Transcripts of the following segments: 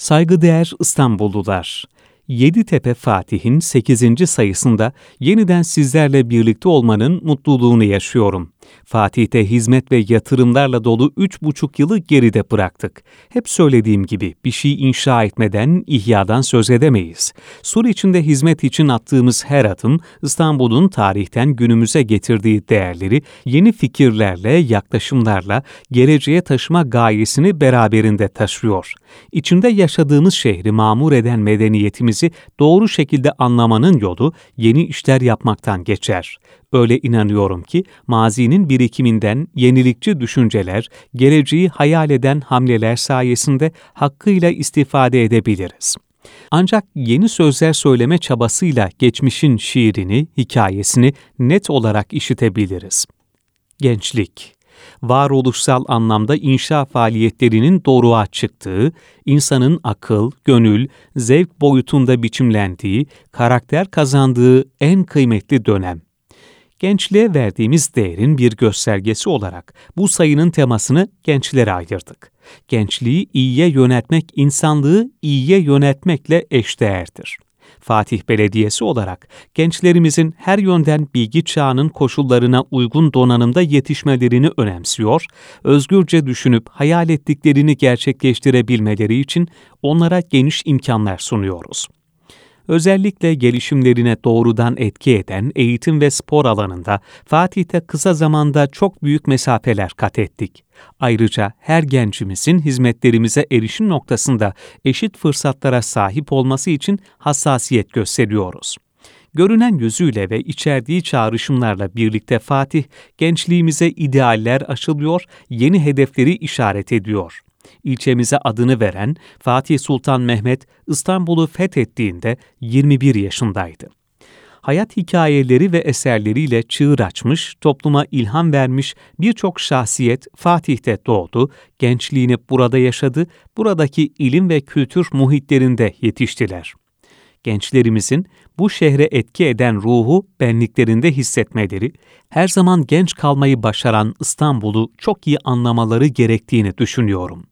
Saygıdeğer İstanbullular, Yeditepe Fatih'in 8. sayısında yeniden sizlerle birlikte olmanın mutluluğunu yaşıyorum. Fatih'te hizmet ve yatırımlarla dolu üç buçuk yılı geride bıraktık. Hep söylediğim gibi bir şey inşa etmeden ihyadan söz edemeyiz. Sur içinde hizmet için attığımız her adım İstanbul'un tarihten günümüze getirdiği değerleri yeni fikirlerle, yaklaşımlarla geleceğe taşıma gayesini beraberinde taşıyor. İçinde yaşadığımız şehri mamur eden medeniyetimizi doğru şekilde anlamanın yolu yeni işler yapmaktan geçer. Öyle inanıyorum ki mazinin birikiminden yenilikçi düşünceler, geleceği hayal eden hamleler sayesinde hakkıyla istifade edebiliriz. Ancak yeni sözler söyleme çabasıyla geçmişin şiirini, hikayesini net olarak işitebiliriz. Gençlik varoluşsal anlamda inşa faaliyetlerinin doğruğa çıktığı, insanın akıl, gönül, zevk boyutunda biçimlendiği, karakter kazandığı en kıymetli dönem. Gençliğe verdiğimiz değerin bir göstergesi olarak bu sayının temasını gençlere ayırdık. Gençliği iyiye yönetmek insanlığı iyiye yönetmekle eşdeğerdir. Fatih Belediyesi olarak gençlerimizin her yönden bilgi çağının koşullarına uygun donanımda yetişmelerini önemsiyor, özgürce düşünüp hayal ettiklerini gerçekleştirebilmeleri için onlara geniş imkanlar sunuyoruz özellikle gelişimlerine doğrudan etki eden eğitim ve spor alanında Fatih'te kısa zamanda çok büyük mesafeler kat ettik. Ayrıca her gencimizin hizmetlerimize erişim noktasında eşit fırsatlara sahip olması için hassasiyet gösteriyoruz. Görünen yüzüyle ve içerdiği çağrışımlarla birlikte Fatih, gençliğimize idealler aşılıyor, yeni hedefleri işaret ediyor ilçemize adını veren Fatih Sultan Mehmet İstanbul'u fethettiğinde 21 yaşındaydı. Hayat hikayeleri ve eserleriyle çığır açmış, topluma ilham vermiş birçok şahsiyet Fatih'te doğdu, gençliğini burada yaşadı, buradaki ilim ve kültür muhitlerinde yetiştiler. Gençlerimizin bu şehre etki eden ruhu benliklerinde hissetmeleri, her zaman genç kalmayı başaran İstanbul'u çok iyi anlamaları gerektiğini düşünüyorum.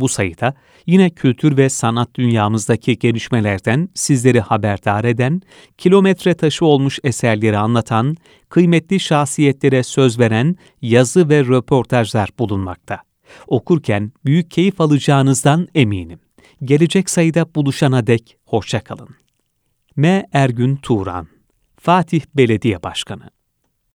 Bu sayıda yine kültür ve sanat dünyamızdaki gelişmelerden sizleri haberdar eden, kilometre taşı olmuş eserleri anlatan, kıymetli şahsiyetlere söz veren yazı ve röportajlar bulunmakta. Okurken büyük keyif alacağınızdan eminim. Gelecek sayıda buluşana dek hoşçakalın. M. Ergün Turan Fatih Belediye Başkanı